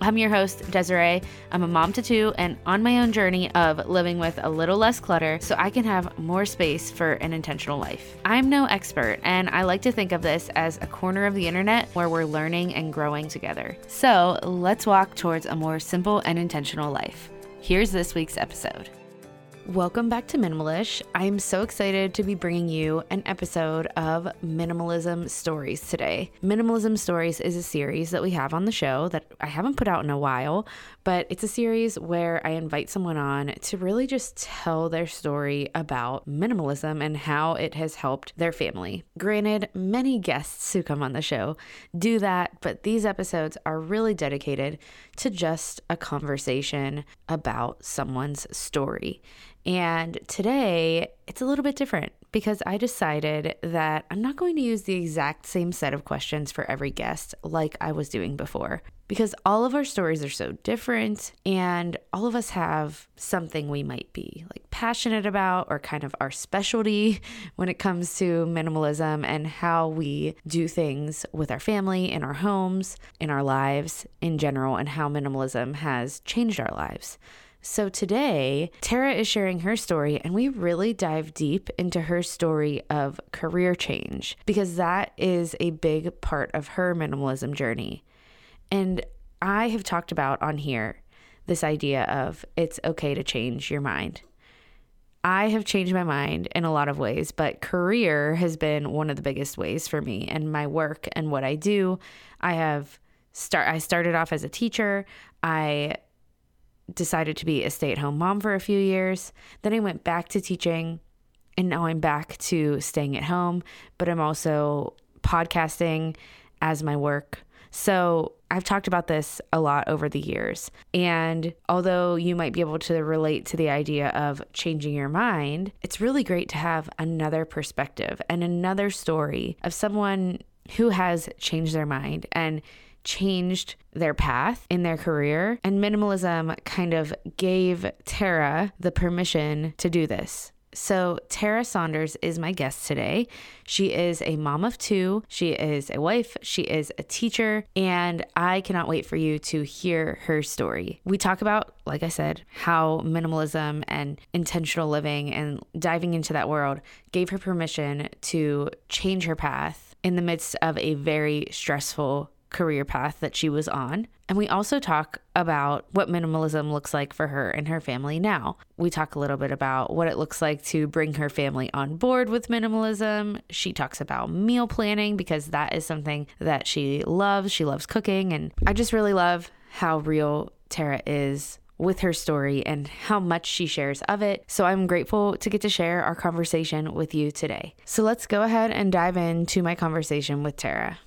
I'm your host, Desirae. I'm a mom to two and on my own journey of living with a little less clutter so I can have more space for an intentional life. I'm no expert, and I like to think of this as a corner of the internet where we're learning and growing together. So let's walk towards a more simple and intentional life. Here's this week's episode. Welcome back to Minimalish. I'm so excited to be bringing you an episode of Minimalism Stories today. Minimalism Stories is a series that we have on the show that I haven't put out in a while, but it's a series where I invite someone on to really just tell their story about minimalism and how it has helped their family. Granted, many guests who come on the show do that, but these episodes are really dedicated to just a conversation about someone's story. And today it's a little bit different because I decided that I'm not going to use the exact same set of questions for every guest like I was doing before. Because all of our stories are so different, and all of us have something we might be like passionate about or kind of our specialty when it comes to minimalism and how we do things with our family, in our homes, in our lives in general, and how minimalism has changed our lives. So today, Tara is sharing her story, and we really dive deep into her story of career change because that is a big part of her minimalism journey. And I have talked about on here this idea of it's okay to change your mind. I have changed my mind in a lot of ways, but career has been one of the biggest ways for me and my work and what I do. I have start I started off as a teacher. I decided to be a stay at home mom for a few years. Then I went back to teaching, and now I'm back to staying at home, but I'm also podcasting as my work. So I've talked about this a lot over the years. And although you might be able to relate to the idea of changing your mind, it's really great to have another perspective and another story of someone who has changed their mind and changed their path in their career. And minimalism kind of gave Tara the permission to do this. So, Tara Saunders is my guest today. She is a mom of two, she is a wife, she is a teacher, and I cannot wait for you to hear her story. We talk about, like I said, how minimalism and intentional living and diving into that world gave her permission to change her path in the midst of a very stressful career path that she was on. And we also talk about what minimalism looks like for her and her family now. We talk a little bit about what it looks like to bring her family on board with minimalism. She talks about meal planning because that is something that she loves. She loves cooking. And I just really love how real Tara is with her story and how much she shares of it. So I'm grateful to get to share our conversation with you today. So let's go ahead and dive into my conversation with Tara.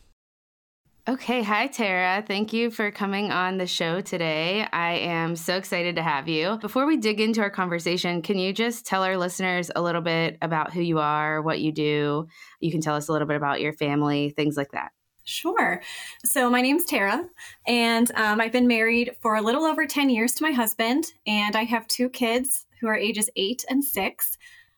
Okay, hi Tara. Thank you for coming on the show today. I am so excited to have you. Before we dig into our conversation, can you just tell our listeners a little bit about who you are, what you do? You can tell us a little bit about your family, things like that. Sure. So, my name's Tara, and um, I've been married for a little over 10 years to my husband, and I have two kids who are ages eight and six.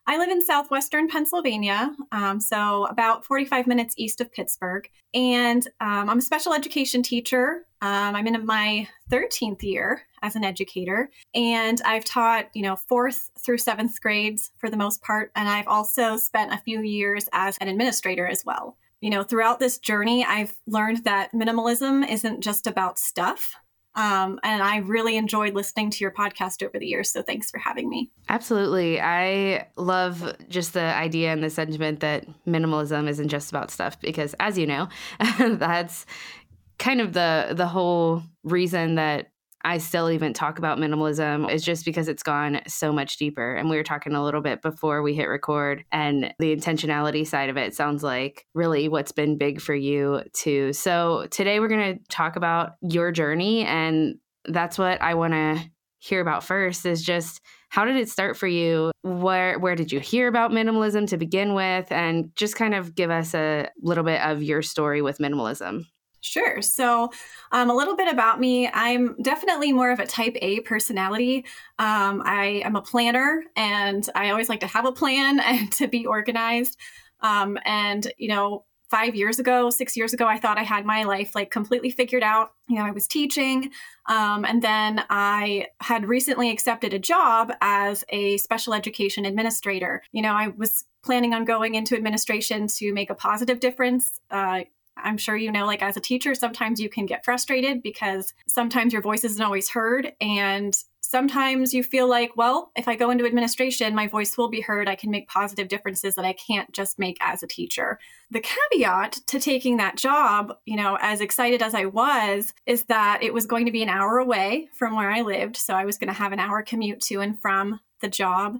I live in southwestern Pennsylvania, um, so about 45 minutes east of Pittsburgh. And um, I'm a special education teacher. Um, I'm in my 13th year as an educator, and I've taught, you know, fourth through seventh grades for the most part. And I've also spent a few years as an administrator as well. You know, throughout this journey, I've learned that minimalism isn't just about stuff, um, and I really enjoyed listening to your podcast over the years. So thanks for having me. Absolutely. I love just the idea and the sentiment that minimalism isn't just about stuff because as you know, that's kind of the the whole reason that I still even talk about minimalism is just because it's gone so much deeper. And we were talking a little bit before we hit record, and the intentionality side of it sounds like really what's been big for you too. So today we're going to talk about your journey, and that's what I want to hear about first is just how did it start for you? Where where did you hear about minimalism to begin with and just kind of give us a little bit of your story with minimalism. Sure. So, um, a little bit about me. I'm definitely more of a type A personality. Um, I am a planner and I always like to have a plan and to be organized. Um, and, you know, five years ago, six years ago, I thought I had my life like completely figured out. You know, I was teaching. Um, and then I had recently accepted a job as a special education administrator. You know, I was planning on going into administration to make a positive difference. Uh, I'm sure you know, like as a teacher, sometimes you can get frustrated because sometimes your voice isn't always heard. And sometimes you feel like, well, if I go into administration, my voice will be heard. I can make positive differences that I can't just make as a teacher. The caveat to taking that job, you know, as excited as I was, is that it was going to be an hour away from where I lived. So I was going to have an hour commute to and from the job.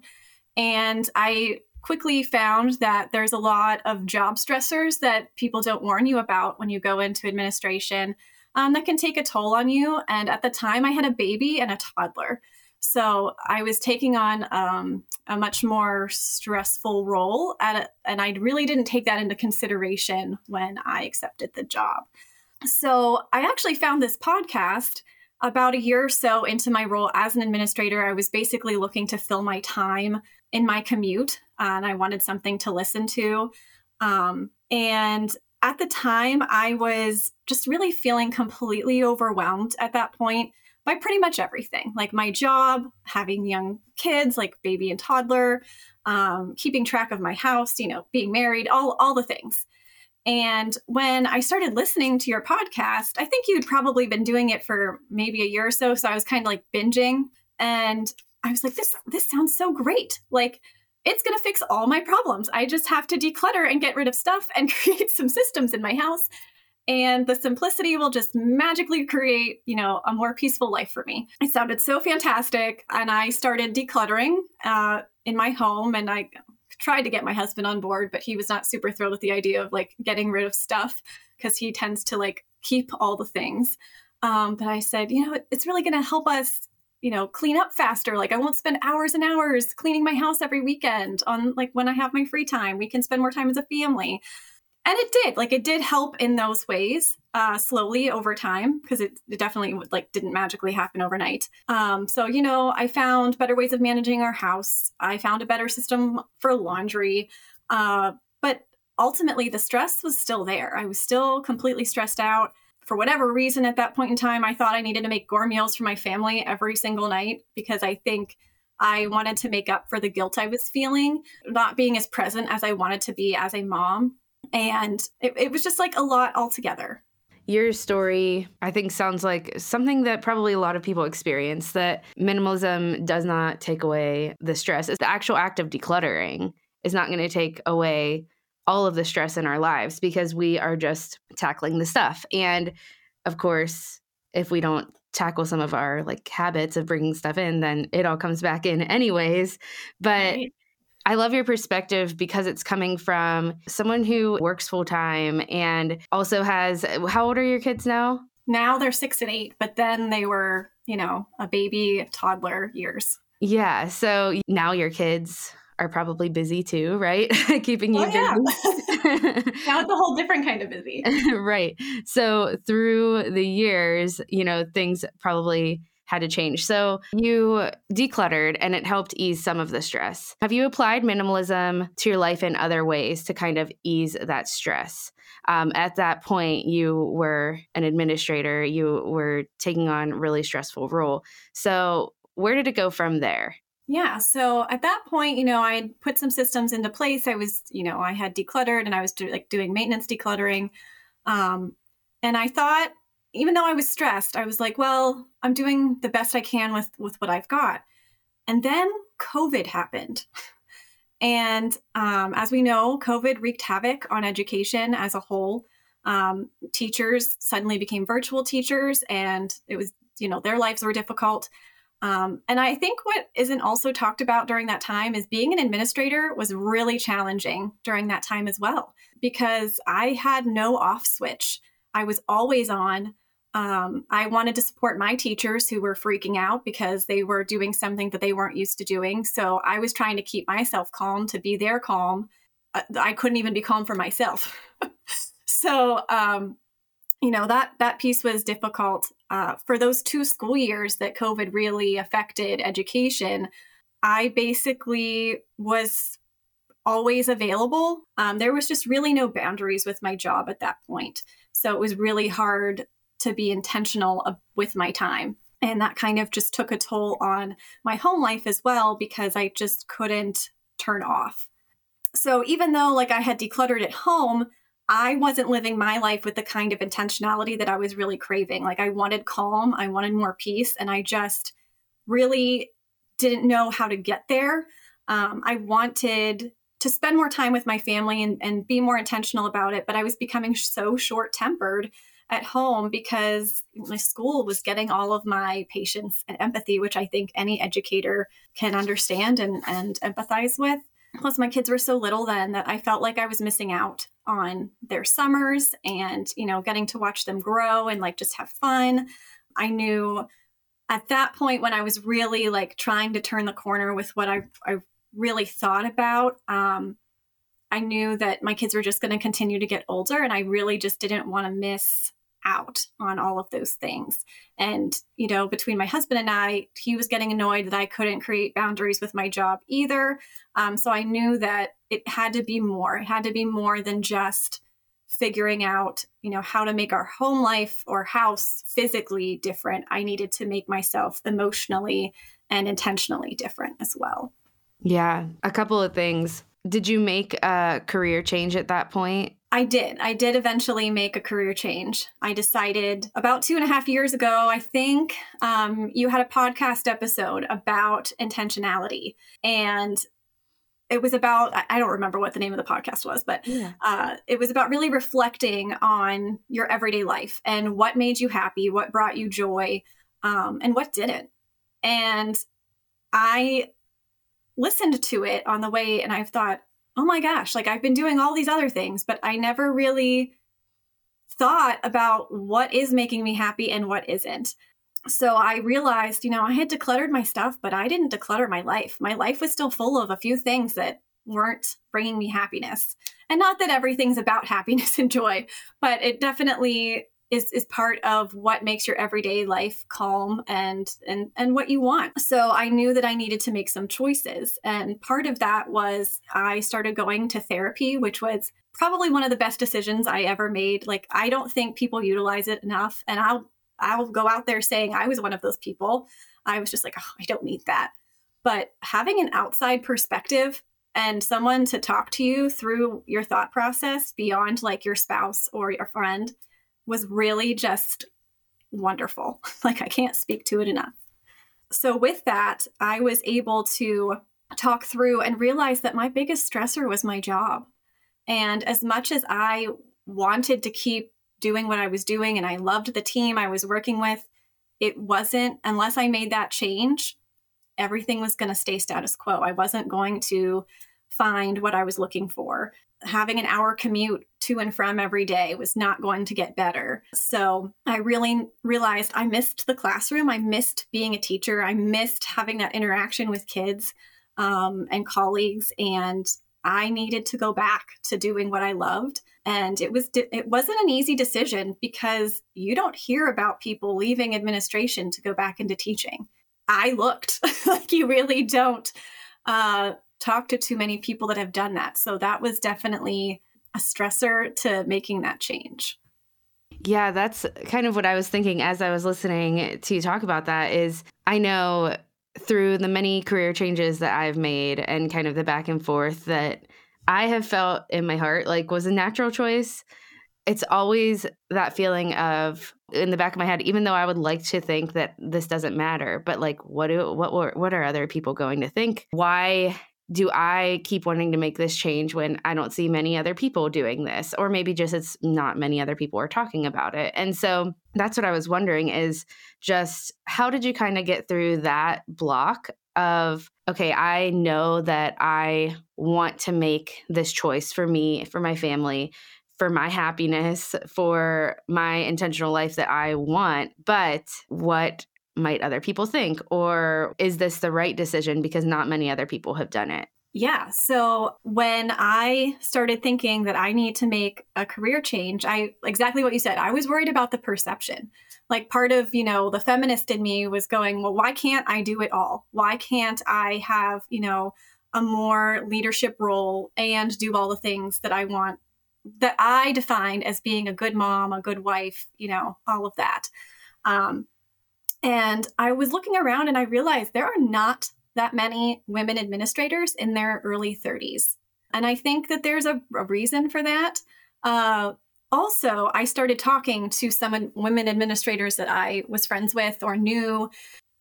And I quickly found that there's a lot of job stressors that people don't warn you about when you go into administration um, that can take a toll on you. And at the time, I had a baby and a toddler. So I was taking on um, a much more stressful role it, and I really didn't take that into consideration when I accepted the job. So I actually found this podcast about a year or so into my role as an administrator. I was basically looking to fill my time in my commute and I wanted something to listen to. Um, and at the time, I was just really feeling completely overwhelmed at that point by pretty much everything like my job, having young kids, like baby and toddler, um, keeping track of my house, you know, being married, all, all the things. And when I started listening to your podcast, I think you'd probably been doing it for maybe a year or so. So I was kind of like binging. And I was like, this this sounds so great. Like it's going to fix all my problems. I just have to declutter and get rid of stuff and create some systems in my house. And the simplicity will just magically create, you know, a more peaceful life for me. It sounded so fantastic. And I started decluttering uh, in my home. And I tried to get my husband on board, but he was not super thrilled with the idea of like getting rid of stuff because he tends to like keep all the things. Um, but I said, you know, it's really going to help us you know clean up faster like i won't spend hours and hours cleaning my house every weekend on like when i have my free time we can spend more time as a family. And it did like it did help in those ways uh, slowly over time because it, it, definitely like didn't magically happen overnight. Um, so you know i found better ways of managing our house. I found a better system for laundry. Uh, but ultimately the stress was still there. I was still completely stressed out for whatever reason at that point in time, I thought I needed to make gore meals for my family every single night because I think I wanted to make up for the guilt I was feeling, not being as present as I wanted to be as a mom. And it, it was just like a lot altogether. Your story, I think, sounds like something that probably a lot of people experience that minimalism does not take away the stress. It's the actual act of decluttering is not going to take away all of the stress in our lives because we are just tackling the stuff. And of course, if we don't tackle some of our like habits of bringing stuff in, then it all comes back in anyways. But right. I love your perspective because it's coming from someone who works full time and also has how old are your kids now? Now they're six and eight, but then they were, you know, a baby toddler years. Yeah. So now your kids are probably busy too, right? Keeping you oh, yeah. busy. now it's a whole different kind of busy. right. So through the years, you know, things probably had to change. So you decluttered and it helped ease some of the stress. Have you applied minimalism to your life in other ways to kind of ease that stress? Um, at that point, you were an administrator, you were taking on really stressful role. So where did it go from there? Yeah. So at that point, you know, I put some systems into place. I was, you know, I had decluttered and I was do, like doing maintenance decluttering. Um, and I thought, even though I was stressed, I was like, well, I'm doing the best I can with with what I've got. And then COVID happened. And um, as we know, COVID wreaked havoc on education as a whole. Um, teachers suddenly became virtual teachers, and it was, you know, their lives were difficult. Um, and I think what isn't also talked about during that time is being an administrator was really challenging during that time as well, because I had no off switch. I was always on. Um, I wanted to support my teachers who were freaking out because they were doing something that they weren't used to doing. So I was trying to keep myself calm to be their calm. Uh, I couldn't even be calm for myself. so, um, you know that that piece was difficult uh, for those two school years that COVID really affected education. I basically was always available. Um, there was just really no boundaries with my job at that point. So it was really hard to be intentional with my time. And that kind of just took a toll on my home life as well because I just couldn't turn off. So even though like I had decluttered at home, I wasn't living my life with the kind of intentionality that I was really craving. Like I wanted calm, I wanted more peace, and I just really didn't know how to get there. Um, I wanted to spend more time with my family and, and be more intentional about it, but I was becoming so short tempered at home because my school was getting all of my patience and empathy, which I think any educator can understand and, and empathize with. Plus, my kids were so little then that I felt like I was missing out on their summers and, you know, getting to watch them grow and like just have fun. I knew at that point when I was really like trying to turn the corner with what I, I really thought about, um, I knew that my kids were just going to continue to get older and I really just didn't want to miss out on all of those things. And, you know, between my husband and I, he was getting annoyed that I couldn't create boundaries with my job either. Um, so I knew that it had to be more. It had to be more than just figuring out, you know, how to make our home life or house physically different. I needed to make myself emotionally and intentionally different as well. Yeah, a couple of things. Did you make a career change at that point? I did. I did eventually make a career change. I decided about two and a half years ago, I think, um, you had a podcast episode about intentionality. And it was about, I don't remember what the name of the podcast was, but yeah. uh, it was about really reflecting on your everyday life and what made you happy, what brought you joy, um, and what didn't. And I listened to it on the way and I thought, oh my gosh, like I've been doing all these other things, but I never really thought about what is making me happy and what isn't. So I realized, you know, I had decluttered my stuff, but I didn't declutter my life. My life was still full of a few things that weren't bringing me happiness. And not that everything's about happiness and joy, but it definitely is is part of what makes your everyday life calm and and and what you want. So I knew that I needed to make some choices and part of that was I started going to therapy which was probably one of the best decisions I ever made. Like I don't think people utilize it enough and I'll I'll go out there saying I was one of those people. I was just like, oh, I don't need that. But having an outside perspective and someone to talk to you through your thought process beyond like your spouse or your friend was really just wonderful. Like, I can't speak to it enough. So, with that, I was able to talk through and realize that my biggest stressor was my job. And as much as I wanted to keep doing what I was doing and I loved the team I was working with, it wasn't, unless I made that change, everything was going to stay status quo. I wasn't going to find what I was looking for having an hour commute to and from every day was not going to get better. So I really realized I missed the classroom. I missed being a teacher. I missed having that interaction with kids um, and colleagues. And I needed to go back to doing what I loved. And it was it wasn't an easy decision because you don't hear about people leaving administration to go back into teaching. I looked like you really don't. Uh, talked to too many people that have done that. So that was definitely a stressor to making that change. Yeah, that's kind of what I was thinking as I was listening to you talk about that is I know through the many career changes that I've made and kind of the back and forth that I have felt in my heart like was a natural choice. It's always that feeling of in the back of my head even though I would like to think that this doesn't matter, but like what do what what are other people going to think? Why do I keep wanting to make this change when I don't see many other people doing this? Or maybe just it's not many other people are talking about it. And so that's what I was wondering is just how did you kind of get through that block of, okay, I know that I want to make this choice for me, for my family for my happiness, for my intentional life that I want, but what might other people think? Or is this the right decision because not many other people have done it? Yeah. So when I started thinking that I need to make a career change, I exactly what you said. I was worried about the perception. Like part of, you know, the feminist in me was going, well, why can't I do it all? Why can't I have, you know, a more leadership role and do all the things that I want that I defined as being a good mom, a good wife, you know, all of that. Um, and I was looking around and I realized there are not that many women administrators in their early 30s. And I think that there's a, a reason for that. Uh, also, I started talking to some women administrators that I was friends with or knew,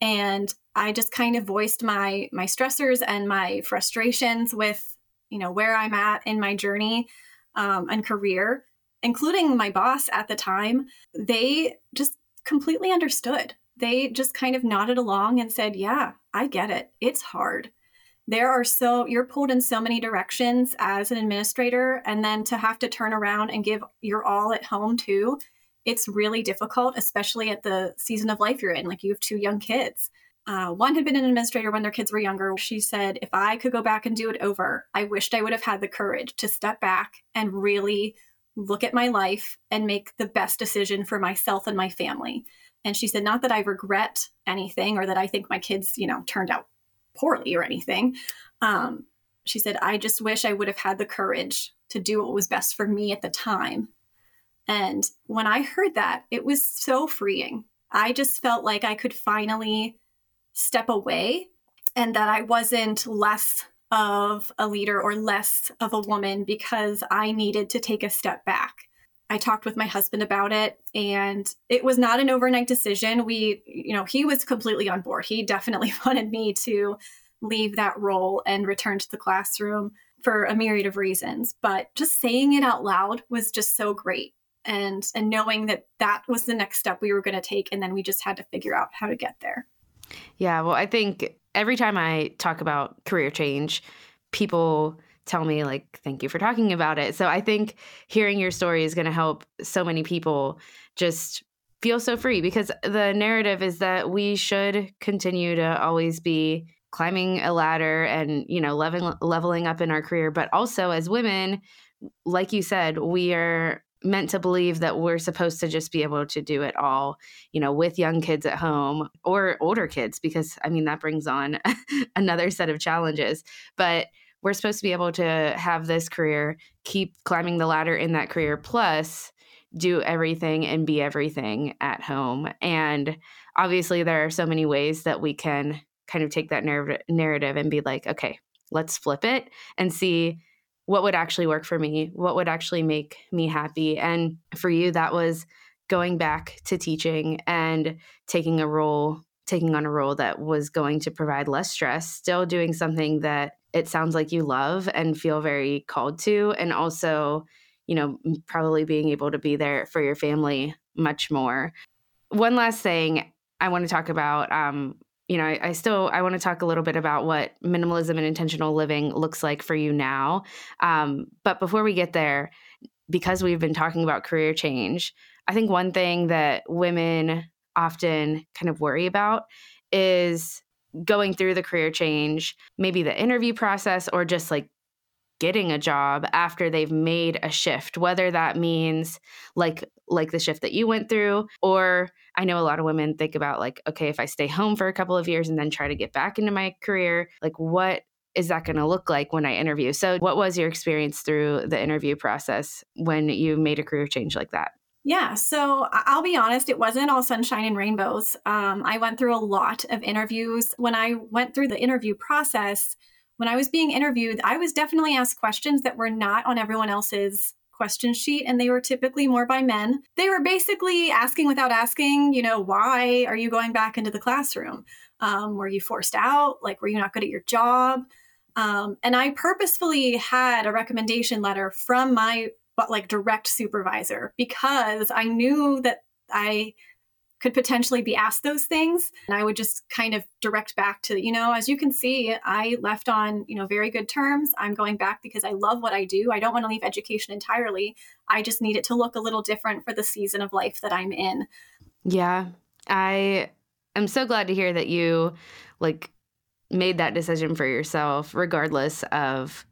and I just kind of voiced my my stressors and my frustrations with you know where I'm at in my journey um, and career, including my boss at the time. They just completely understood they just kind of nodded along and said, Yeah, I get it. It's hard. There are so, you're pulled in so many directions as an administrator, and then to have to turn around and give your all at home too, it's really difficult, especially at the season of life you're in. Like you have two young kids. Uh, one had been an administrator when their kids were younger. She said, If I could go back and do it over, I wished I would have had the courage to step back and really look at my life and make the best decision for myself and my family. And she said, not that I regret anything or that I think my kids, you know, turned out poorly or anything. Um, she said, I just wish I would have had the courage to do what was best for me at the time. And when I heard that, it was so freeing. I just felt like I could finally step away and that I wasn't less of a leader or less of a woman because I needed to take a step back. I talked with my husband about it and it was not an overnight decision. We, you know, he was completely on board. He definitely wanted me to leave that role and return to the classroom for a myriad of reasons, but just saying it out loud was just so great. And and knowing that that was the next step we were going to take and then we just had to figure out how to get there. Yeah, well, I think every time I talk about career change, people tell me like thank you for talking about it. So i think hearing your story is going to help so many people just feel so free because the narrative is that we should continue to always be climbing a ladder and you know leveling leveling up in our career but also as women like you said we are meant to believe that we're supposed to just be able to do it all, you know, with young kids at home or older kids, because I mean, that brings on another set of challenges. But we're supposed to be able to have this career, keep climbing the ladder in that career, plus do everything and be everything at home. And obviously, there are so many ways that we can kind of take that narr- narrative and be like, okay, let's flip it and see what would actually work for me, what would actually make me happy. And for you, that was going back to teaching and taking a role taking on a role that was going to provide less stress, still doing something that it sounds like you love and feel very called to and also you know probably being able to be there for your family much more one last thing i want to talk about um, you know I, still i want to talk a little bit about what minimalism and intentional living looks like for you now. Um, but before we get there because we've been talking about career change i think one thing that women often kind of worry about is going through the career change, maybe the interview process, or just like getting a job after they've made a shift whether that means like like the shift that you went through or i know a lot of women think about like okay if i stay home for a couple of years and then try to get back into my career like what is that going to look like when i interview so what was your experience through the interview process when you made a career change like that yeah, so I'll be honest, it wasn't all sunshine and rainbows. Um, I went through a lot of interviews. When I went through the interview process, when I was being interviewed, I was definitely asked questions that were not on everyone else's question sheet, and they were typically more by men. They were basically asking without asking, you know, why are you going back into the classroom? Um, were you forced out? Like, were you not good at your job? Um, and I purposefully had a recommendation letter from my but like direct supervisor because I knew that I could potentially be asked those things. And I would just kind of direct back to, you know, as you can see, I left on, you know, very good terms. I'm going back because I love what I do. I don't want to leave education entirely. I just need it to look a little different for the season of life that I'm in. Yeah. I am so glad to hear that you like made that decision for yourself regardless of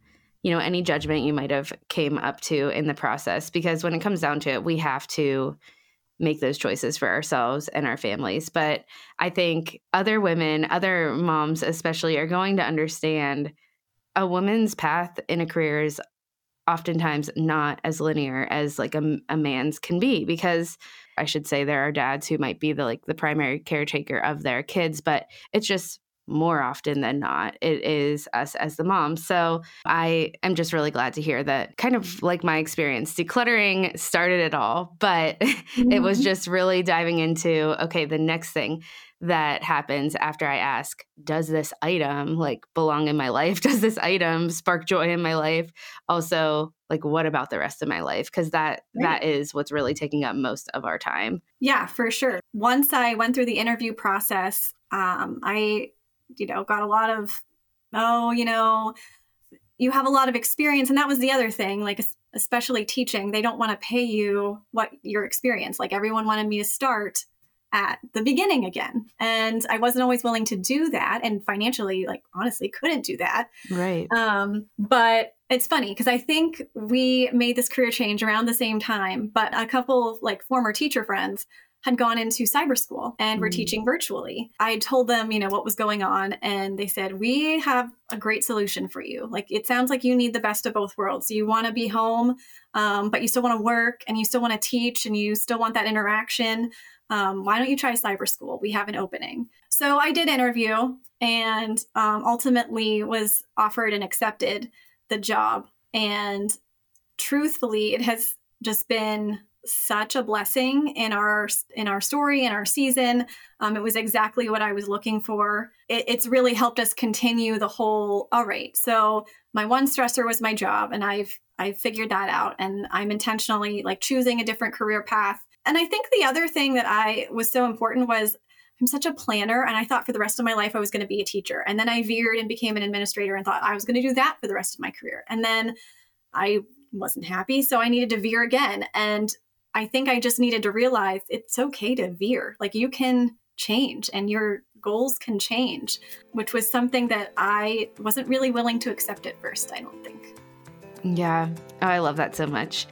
you know any judgment you might have came up to in the process because when it comes down to it we have to make those choices for ourselves and our families but i think other women other moms especially are going to understand a woman's path in a career is oftentimes not as linear as like a, a man's can be because i should say there are dads who might be the like the primary caretaker of their kids but it's just more often than not it is us as the mom so i am just really glad to hear that kind of like my experience decluttering started it all but mm-hmm. it was mm-hmm. just really diving into okay the next thing that happens after i ask does this item like belong in my life does this item spark joy in my life also like what about the rest of my life because that right. that is what's really taking up most of our time yeah for sure once i went through the interview process um, i you know, got a lot of, oh, you know, you have a lot of experience. And that was the other thing, like, especially teaching, they don't want to pay you what your experience. Like, everyone wanted me to start at the beginning again. And I wasn't always willing to do that. And financially, like, honestly, couldn't do that. Right. Um, but it's funny because I think we made this career change around the same time, but a couple of like former teacher friends had gone into cyber school and were mm. teaching virtually. I told them, you know, what was going on, and they said, We have a great solution for you. Like, it sounds like you need the best of both worlds. You want to be home, um, but you still want to work and you still want to teach and you still want that interaction. Um, why don't you try cyber school? We have an opening. So I did interview and um, ultimately was offered and accepted the job. And truthfully, it has just been such a blessing in our in our story in our season. Um, it was exactly what I was looking for. It, it's really helped us continue the whole. All right, so my one stressor was my job, and I've I've figured that out, and I'm intentionally like choosing a different career path. And I think the other thing that I was so important was I'm such a planner, and I thought for the rest of my life I was going to be a teacher, and then I veered and became an administrator, and thought I was going to do that for the rest of my career, and then I wasn't happy so i needed to veer again and I think I just needed to realize it's okay to veer. Like you can change and your goals can change, which was something that I wasn't really willing to accept at first, I don't think. Yeah, oh, I love that so much.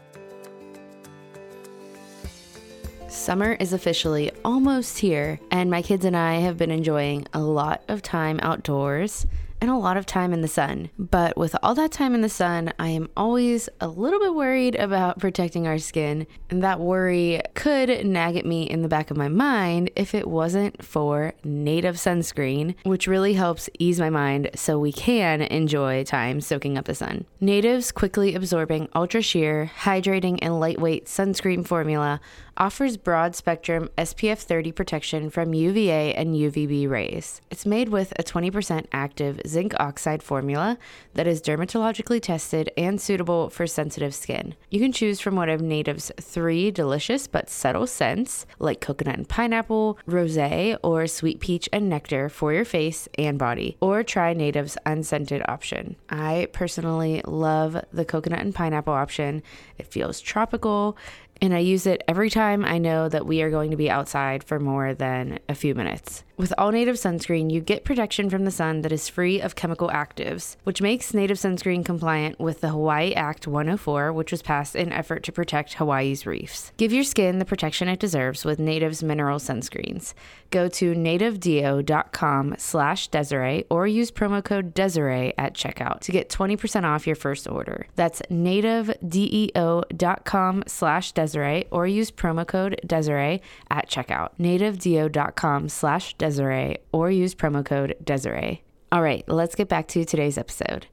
Summer is officially almost here, and my kids and I have been enjoying a lot of time outdoors and a lot of time in the sun. But with all that time in the sun, I am always a little bit worried about protecting our skin. And that worry could nag at me in the back of my mind if it wasn't for native sunscreen, which really helps ease my mind so we can enjoy time soaking up the sun. Native's quickly absorbing ultra sheer, hydrating, and lightweight sunscreen formula offers broad spectrum SPF 30 protection from UVA and UVB rays. It's made with a 20% active zinc oxide formula that is dermatologically tested and suitable for sensitive skin. You can choose from one of Native's three delicious but subtle scents like coconut and pineapple, rose, or sweet peach and nectar for your face and body, or try Native's unscented option. I personally love the coconut and pineapple option. It feels tropical and I use it every time I know that we are going to be outside for more than a few minutes. With all native sunscreen, you get protection from the sun that is free of chemical actives, which makes native sunscreen compliant with the Hawaii Act 104, which was passed in effort to protect Hawaii's reefs. Give your skin the protection it deserves with Native's mineral sunscreens. Go to nativedeo.com slash Desirae or use promo code Desirae at checkout to get 20% off your first order. That's nativedeo.com slash Desirae or use promo code Desirae at checkout. nativedeo.com slash Desirae Desirae or use promo code Desirae. All right, let's get back to today's episode.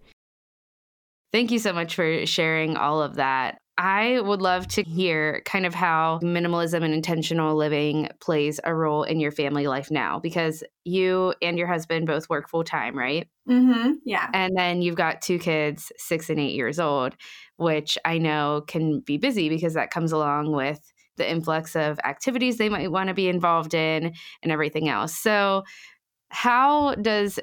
Thank you so much for sharing all of that. I would love to hear kind of how minimalism and intentional living plays a role in your family life now because you and your husband both work full time, right? Mm-hmm. Yeah. And then you've got two kids, six and eight years old, which I know can be busy because that comes along with the influx of activities they might want to be involved in and everything else. So, how does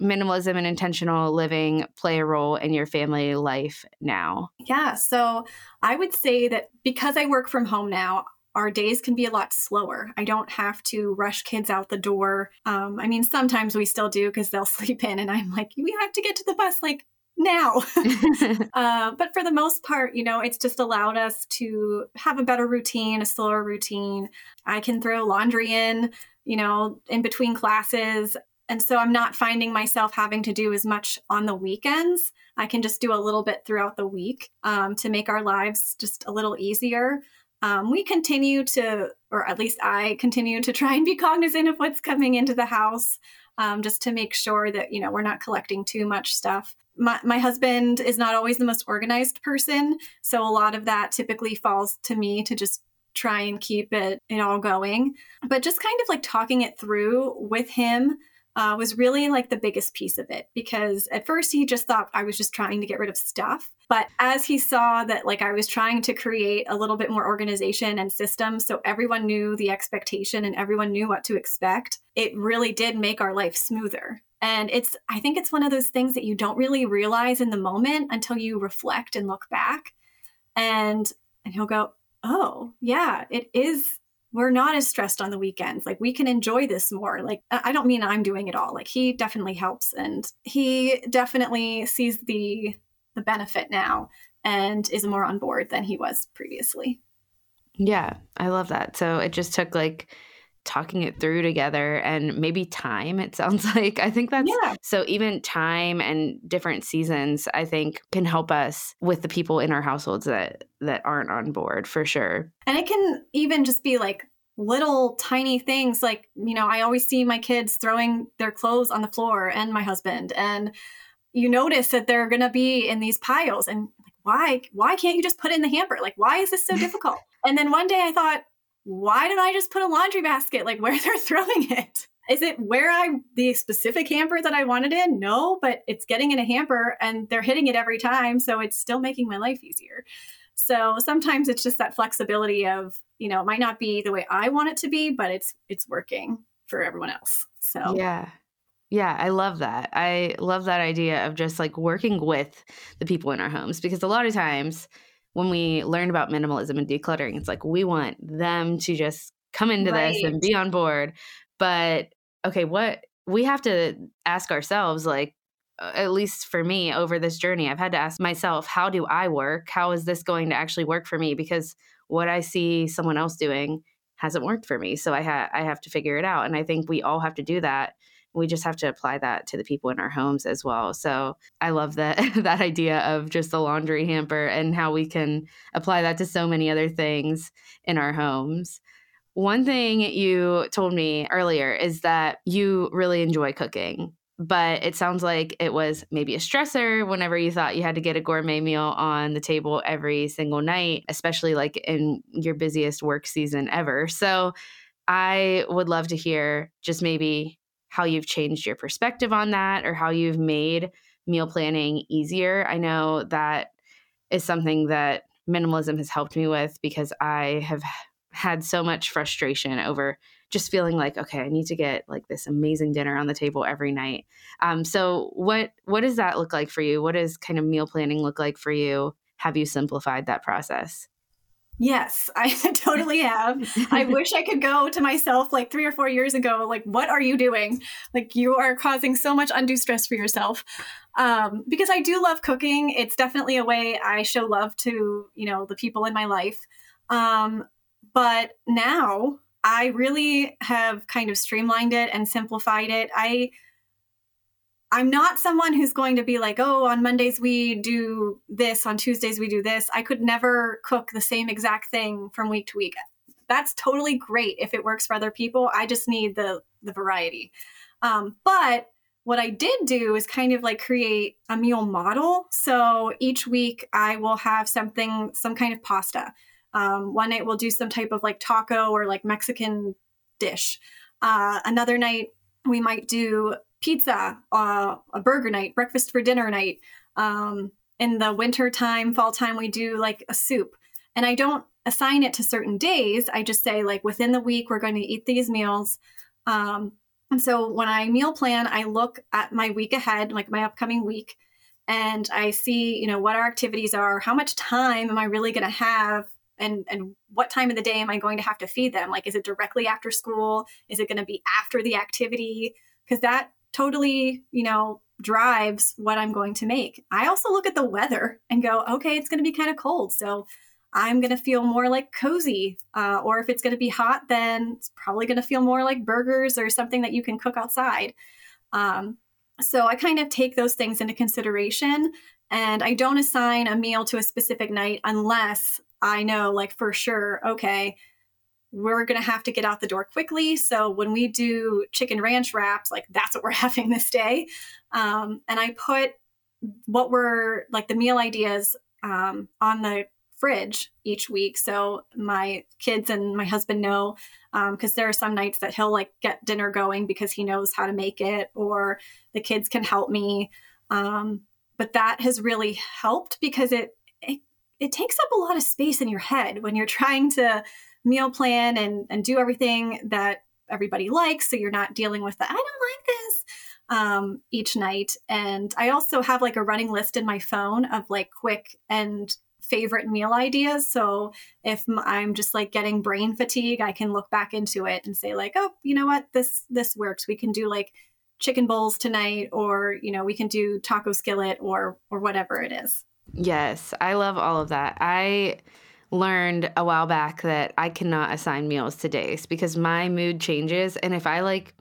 minimalism and intentional living play a role in your family life now? Yeah, so I would say that because I work from home now, our days can be a lot slower. I don't have to rush kids out the door. Um, I mean, sometimes we still do because they'll sleep in, and I'm like, we have to get to the bus like now. uh, but for the most part, you know, it's just allowed us to have a better routine, a slower routine. I can throw laundry in, you know, in between classes. And so I'm not finding myself having to do as much on the weekends. I can just do a little bit throughout the week um, to make our lives just a little easier. Um, we continue to, or at least I continue to try and be cognizant of what's coming into the house. Um, just to make sure that you know we're not collecting too much stuff my, my husband is not always the most organized person so a lot of that typically falls to me to just try and keep it, it all going but just kind of like talking it through with him uh, was really like the biggest piece of it because at first he just thought I was just trying to get rid of stuff. But as he saw that like I was trying to create a little bit more organization and system so everyone knew the expectation and everyone knew what to expect, it really did make our life smoother. And it's, I think it's one of those things that you don't really realize in the moment until you reflect and look back. And, and he'll go, oh, yeah, it is we're not as stressed on the weekends. Like we can enjoy this more. Like I don't mean I'm doing it all. Like he definitely helps and he definitely sees the the benefit now and is more on board than he was previously. Yeah, I love that. So it just took like talking it through together and maybe time it sounds like. I think that's yeah. so even time and different seasons i think can help us with the people in our households that that aren't on board for sure. And it can even just be like little tiny things like you know i always see my kids throwing their clothes on the floor and my husband and you notice that they're going to be in these piles and like why why can't you just put it in the hamper? Like why is this so difficult? And then one day i thought why don't I just put a laundry basket like where they're throwing it? Is it where I the specific hamper that I wanted in? No, but it's getting in a hamper and they're hitting it every time, so it's still making my life easier. So sometimes it's just that flexibility of, you know, it might not be the way I want it to be, but it's it's working for everyone else. So Yeah. Yeah, I love that. I love that idea of just like working with the people in our homes because a lot of times when we learn about minimalism and decluttering, it's like we want them to just come into right. this and be on board. But okay, what we have to ask ourselves, like, at least for me over this journey, I've had to ask myself, how do I work? How is this going to actually work for me? Because what I see someone else doing hasn't worked for me. So I, ha- I have to figure it out. And I think we all have to do that we just have to apply that to the people in our homes as well. So I love that that idea of just the laundry hamper and how we can apply that to so many other things in our homes. One thing you told me earlier is that you really enjoy cooking, but it sounds like it was maybe a stressor whenever you thought you had to get a gourmet meal on the table every single night, especially like in your busiest work season ever. So I would love to hear just maybe how you've changed your perspective on that or how you've made meal planning easier. I know that is something that minimalism has helped me with because I have had so much frustration over just feeling like okay i need to get like this amazing dinner on the table every night. Um, so what what does that look like for you? What does kind of meal planning look like for you? Have you simplified that process Yes, I totally have. I wish I could go to myself like three or four years ago, like, what are you doing? Like, you are causing so much undue stress for yourself. Um, because I do love cooking. It's definitely a way I show love to, you know, the people in my life. Um, but now I really have kind of streamlined it and simplified it. I I'm not someone who's going to be like, oh, on Mondays we do this, on Tuesdays we do this. I could never cook the same exact thing from week to week. That's totally great if it works for other people. I just need the the variety. Um, but what I did do is kind of like create a meal model. So each week I will have something, some kind of pasta. Um, one night we'll do some type of like taco or like Mexican dish. Uh, another night we might do pizza, uh, a burger night, breakfast for dinner night. Um, in the winter time, fall time, we do like a soup. And I don't assign it to certain days. I just say, like, within the week, we're going to eat these meals. Um, and so when I meal plan, I look at my week ahead, like my upcoming week, and I see, you know, what our activities are, how much time am I really going to have and and what time of the day am I going to have to feed them? Like is it directly after school? Is it going to be after the activity? Because that totally, you know, drives what I'm going to make. I also look at the weather and go, okay, it's going to be kind of cold. So I'm going to feel more like cozy. Uh, or if it's going to be hot, then it's probably going to feel more like burgers or something that you can cook outside. Um, so I kind of take those things into consideration. And I don't assign a meal to a specific night unless I know, like, for sure, okay, we're going to have to get out the door quickly. So when we do chicken ranch wraps, like, that's what we're having this day. Um, and I put what were like the meal ideas um, on the fridge each week. So my kids and my husband know because um, there are some nights that he'll like get dinner going because he knows how to make it, or the kids can help me. Um, but that has really helped because it, it it takes up a lot of space in your head when you're trying to meal plan and and do everything that everybody likes so you're not dealing with the i don't like this um, each night. And i also have like a running list in my phone of like quick and favorite meal ideas. So if i'm just like getting brain fatigue i can look back into it and say like oh you know what? This this works. We can do like chicken bowls tonight or you know we can do taco skillet or or whatever it is. Yes i love all of that. I learned a while back that i cannot assign meals to days because my mood changes. And if i like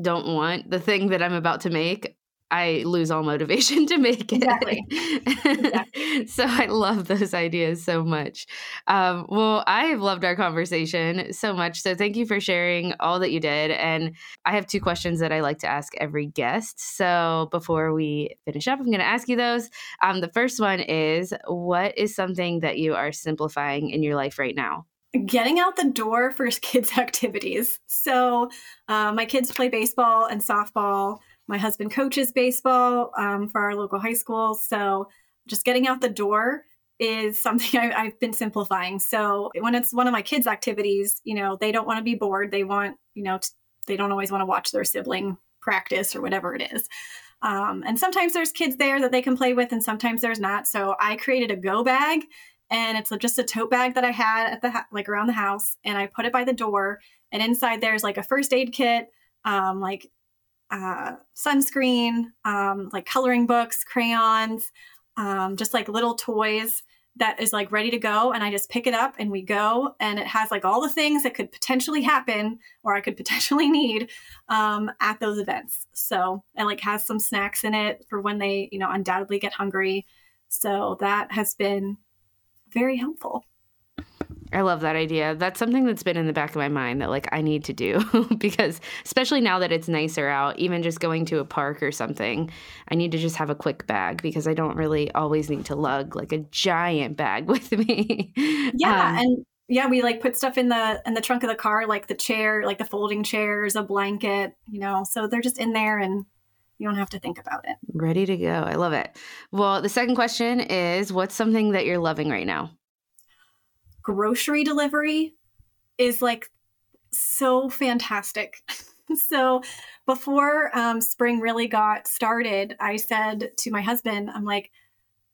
don't want the thing that i'm about to make I lose all motivation to make it. Exactly. exactly. so I love those ideas so much. Um, well, I have loved our conversation so much. So thank you for sharing all that you did. And I have two questions that I like to ask every guest. So before we finish up, I'm going to ask you those. Um, the first one is What is something that you are simplifying in your life right now? getting out the door for kids' activities. So, uh, my kids play baseball and softball. My husband coaches baseball um, for our local high school. So just getting out the door is something I, have been simplifying. So when it's one of my kids' activities, you know, they don't want to be bored. They want, you know, t- they don't always want to watch their sibling practice or whatever it is. Um, and sometimes there's kids there that they can play with, and sometimes there's not. So I created a go bag, and it's just a tote bag that I had at the ha- like around the house, and I put it by the door. And inside there's like a first aid kit, um, like uh, sunscreen, um, like coloring books, crayons, um, just like little toys that is like ready to go. And I just pick it up and we go. And it has like all the things that could potentially happen or I could potentially need um, at those events. So it like has some snacks in it for when they, you know, undoubtedly get hungry. So that has been very helpful. I love that idea. That's something that's been in the back of my mind that like I need to do because especially now that it's nicer out, even just going to a park or something, I need to just have a quick bag because I don't really always need to lug like a giant bag with me. Yeah, um, and yeah, we like put stuff in the in the trunk of the car like the chair, like the folding chairs, a blanket, you know. So they're just in there and you don't have to think about it. Ready to go. I love it. Well, the second question is what's something that you're loving right now? Grocery delivery is like so fantastic. so before um, spring really got started, I said to my husband, I'm like,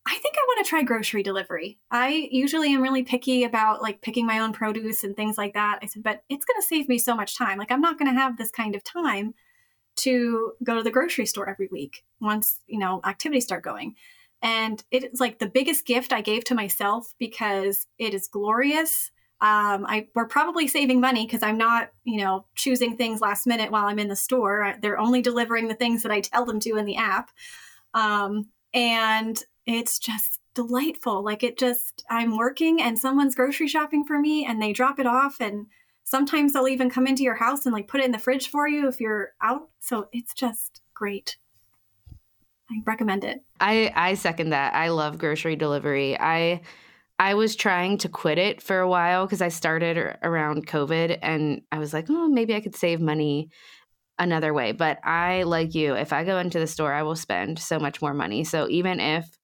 I think I want to try grocery delivery. I usually am really picky about like picking my own produce and things like that. I said, but it's going to save me so much time. Like, I'm not going to have this kind of time to go to the grocery store every week once, you know, activities start going. And it's like the biggest gift I gave to myself because it is glorious. Um, I we're probably saving money because I'm not, you know, choosing things last minute while I'm in the store. They're only delivering the things that I tell them to in the app, um, and it's just delightful. Like it just, I'm working and someone's grocery shopping for me, and they drop it off, and sometimes they'll even come into your house and like put it in the fridge for you if you're out. So it's just great. I recommend it. I I second that. I love grocery delivery. I I was trying to quit it for a while because I started around COVID and I was like, oh, maybe I could save money another way. But I, like you, if I go into the store, I will spend so much more money. So even if,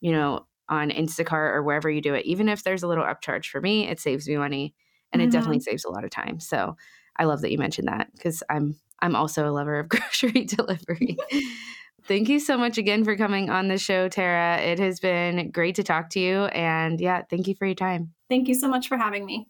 you know, on Instacart or wherever you do it. Even if there's a little upcharge for me, it saves me money and Mm-hmm. it definitely saves a lot of time. So I love that you mentioned that because I'm I'm also a lover of grocery delivery. Thank you so much again for coming on the show, Tara. It has been great to talk to you. And yeah, thank you for your time. Thank you so much for having me.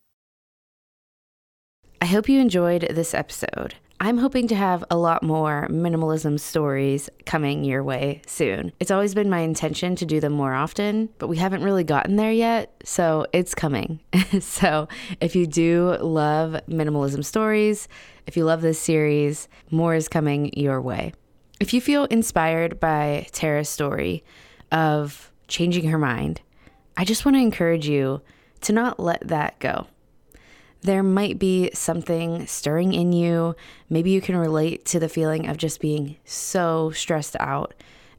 I hope you enjoyed this episode. I'm hoping to have a lot more minimalism stories coming your way soon. It's always been my intention to do them more often, but we haven't really gotten there yet, so it's coming. so, if you do love minimalism stories, if you love this series, more is coming your way. If you feel inspired by Tara's story of changing her mind, I just want to encourage you to not let that go there might be something stirring in you. Maybe you can relate to the feeling of just being so stressed out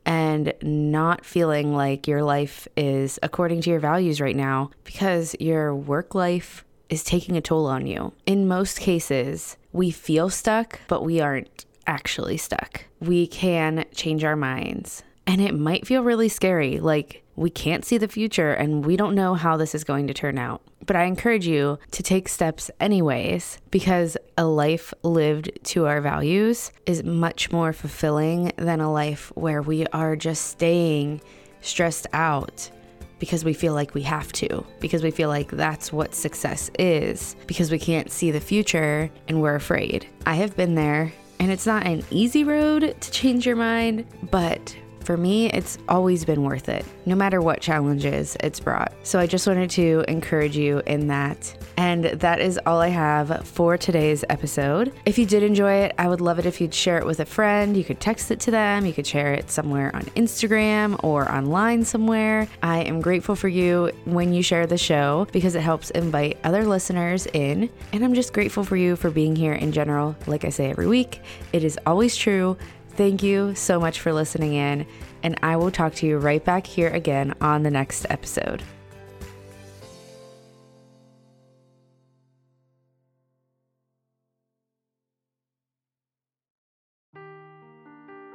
and not feeling like your life is according to your values right now because your work life is taking a toll on you. In most cases, we feel stuck, but we aren't actually stuck. We can change our minds. And it might feel really scary, like we can't see the future and we don't know how this is going to turn out. But I encourage you to take steps anyways, because a life lived to our values is much more fulfilling than a life where we are just staying stressed out because we feel like we have to, because we feel like that's what success is, because we can't see the future and we're afraid. I have been there, and it's not an easy road to change your mind, but for me, it's always been worth it, no matter what challenges it's brought. So I just wanted to encourage you in that. And that is all I have for today's episode. If you did enjoy it, I would love it if you'd share it with a friend. You could text it to them, you could share it somewhere on Instagram or online somewhere. I am grateful for you when you share the show because it helps invite other listeners in. And I'm just grateful for you for being here in general. Like I say every week, it is always true. Thank you so much for listening in, and I will talk to you right back here again on the next episode.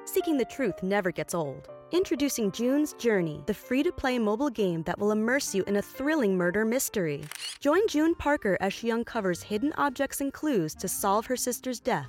Seeking the truth never gets old. Introducing June's Journey, the free to play mobile game that will immerse you in a thrilling murder mystery. Join June Parker as she uncovers hidden objects and clues to solve her sister's death